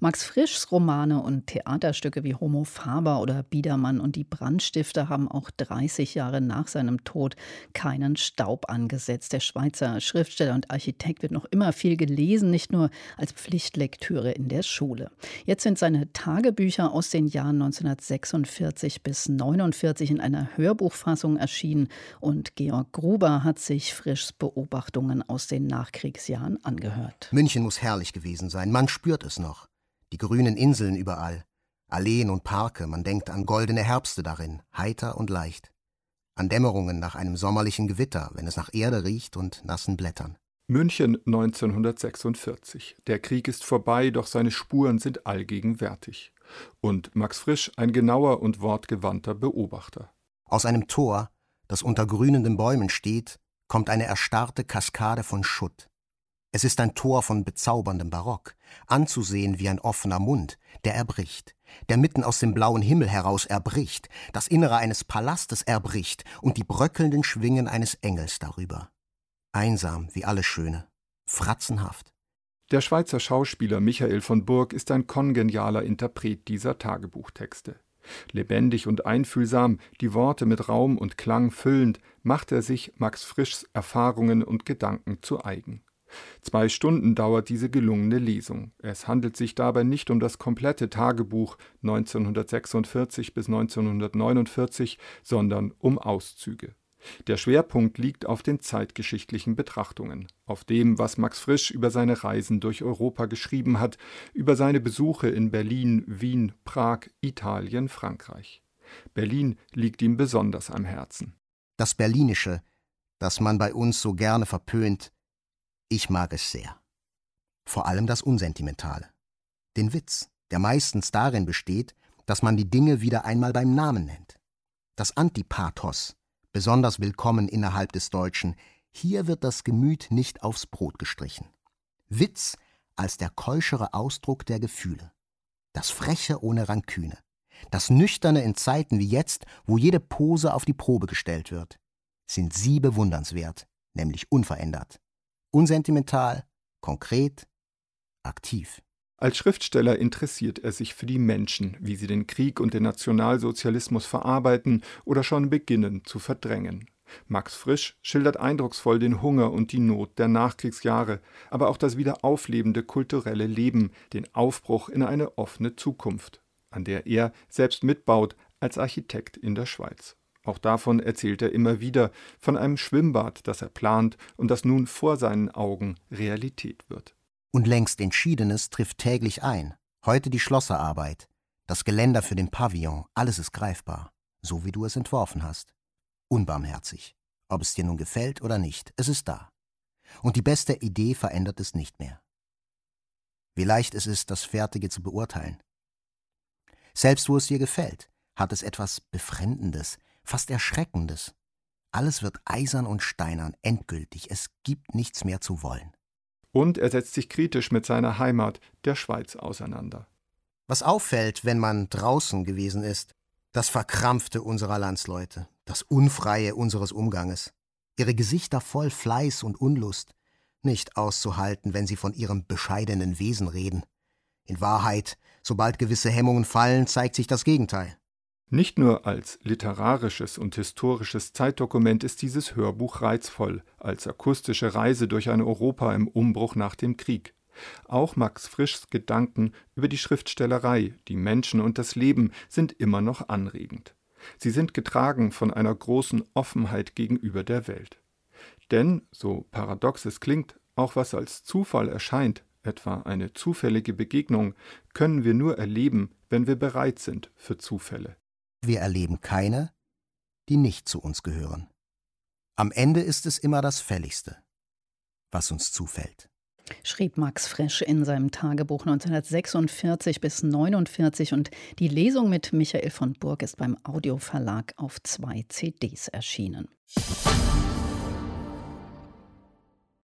Max Frischs Romane und Theaterstücke wie Homo Faber oder Biedermann und die Brandstifter haben auch 30 Jahre nach seinem Tod keinen Staub angesetzt. Der Schweizer Schriftsteller und Architekt wird noch immer viel gelesen, nicht nur als Pflichtlektüre in der Schule. Jetzt sind seine Tagebücher aus den Jahren 1946 bis 1949 in einer Hörbuchfassung erschienen und Georg Gruber hat sich Frischs Beobachtungen aus den Nachkriegsjahren angehört. München muss herrlich gewesen sein, man spürt es noch die grünen Inseln überall, Alleen und Parke, man denkt an goldene Herbste darin, heiter und leicht, an Dämmerungen nach einem sommerlichen Gewitter, wenn es nach Erde riecht und nassen Blättern. München 1946. Der Krieg ist vorbei, doch seine Spuren sind allgegenwärtig. Und Max Frisch ein genauer und wortgewandter Beobachter. Aus einem Tor, das unter grünenden Bäumen steht, kommt eine erstarrte Kaskade von Schutt. Es ist ein Tor von bezauberndem Barock, anzusehen wie ein offener Mund, der erbricht, der mitten aus dem blauen Himmel heraus erbricht, das Innere eines Palastes erbricht und die bröckelnden Schwingen eines Engels darüber. Einsam wie alles Schöne, fratzenhaft. Der Schweizer Schauspieler Michael von Burg ist ein kongenialer Interpret dieser Tagebuchtexte. Lebendig und einfühlsam, die Worte mit Raum und Klang füllend, macht er sich Max Frischs Erfahrungen und Gedanken zu eigen. Zwei Stunden dauert diese gelungene Lesung. Es handelt sich dabei nicht um das komplette Tagebuch 1946 bis 1949, sondern um Auszüge. Der Schwerpunkt liegt auf den zeitgeschichtlichen Betrachtungen, auf dem, was Max Frisch über seine Reisen durch Europa geschrieben hat, über seine Besuche in Berlin, Wien, Prag, Italien, Frankreich. Berlin liegt ihm besonders am Herzen. Das Berlinische, das man bei uns so gerne verpönt, ich mag es sehr. Vor allem das Unsentimentale. Den Witz, der meistens darin besteht, dass man die Dinge wieder einmal beim Namen nennt. Das Antipathos, besonders willkommen innerhalb des Deutschen, hier wird das Gemüt nicht aufs Brot gestrichen. Witz als der keuschere Ausdruck der Gefühle. Das Freche ohne Ranküne. Das Nüchterne in Zeiten wie jetzt, wo jede Pose auf die Probe gestellt wird, sind sie bewundernswert, nämlich unverändert. Unsentimental, konkret, aktiv. Als Schriftsteller interessiert er sich für die Menschen, wie sie den Krieg und den Nationalsozialismus verarbeiten oder schon beginnen zu verdrängen. Max Frisch schildert eindrucksvoll den Hunger und die Not der Nachkriegsjahre, aber auch das wiederauflebende kulturelle Leben, den Aufbruch in eine offene Zukunft, an der er selbst mitbaut als Architekt in der Schweiz. Auch davon erzählt er immer wieder, von einem Schwimmbad, das er plant und das nun vor seinen Augen Realität wird. Und längst Entschiedenes trifft täglich ein. Heute die Schlosserarbeit, das Geländer für den Pavillon, alles ist greifbar, so wie du es entworfen hast. Unbarmherzig. Ob es dir nun gefällt oder nicht, es ist da. Und die beste Idee verändert es nicht mehr. Wie leicht es ist, das Fertige zu beurteilen. Selbst wo es dir gefällt, hat es etwas Befremdendes, fast Erschreckendes. Alles wird eisern und steinern, endgültig, es gibt nichts mehr zu wollen. Und er setzt sich kritisch mit seiner Heimat, der Schweiz, auseinander. Was auffällt, wenn man draußen gewesen ist, das Verkrampfte unserer Landsleute, das Unfreie unseres Umganges, ihre Gesichter voll Fleiß und Unlust, nicht auszuhalten, wenn sie von ihrem bescheidenen Wesen reden. In Wahrheit, sobald gewisse Hemmungen fallen, zeigt sich das Gegenteil. Nicht nur als literarisches und historisches Zeitdokument ist dieses Hörbuch reizvoll, als akustische Reise durch ein Europa im Umbruch nach dem Krieg. Auch Max Frischs Gedanken über die Schriftstellerei, die Menschen und das Leben sind immer noch anregend. Sie sind getragen von einer großen Offenheit gegenüber der Welt. Denn, so paradox es klingt, auch was als Zufall erscheint, etwa eine zufällige Begegnung, können wir nur erleben, wenn wir bereit sind für Zufälle. Wir erleben keine, die nicht zu uns gehören. Am Ende ist es immer das Fälligste, was uns zufällt. Schrieb Max Frisch in seinem Tagebuch 1946 bis 1949 und die Lesung mit Michael von Burg ist beim Audioverlag auf zwei CDs erschienen.